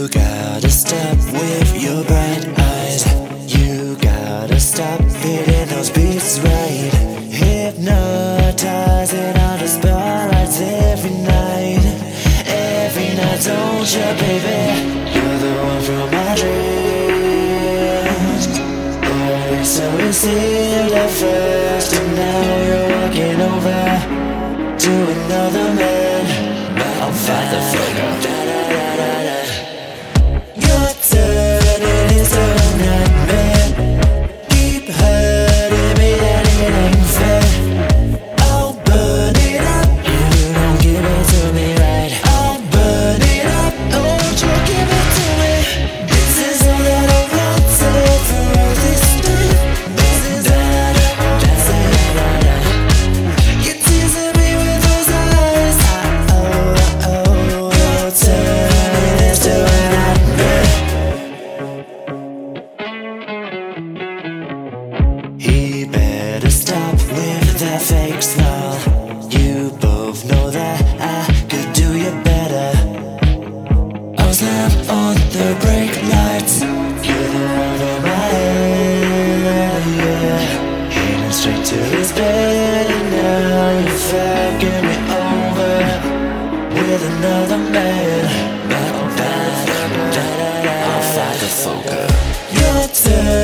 You gotta stop with your bright eyes. You gotta stop feeding those beats right. Hypnotizing all the spotlights every night. Every night, don't you, baby? You're the one from my dreams. Only so we seemed at first, and now you're walking over to another man. We better stop with that fake smile. You both know that I could do you better. I'll slam on the brake lights. You're out of my head. Heading straight to his bed. Now you're fucking me over with another man. I'll fight the fucker. Your turn.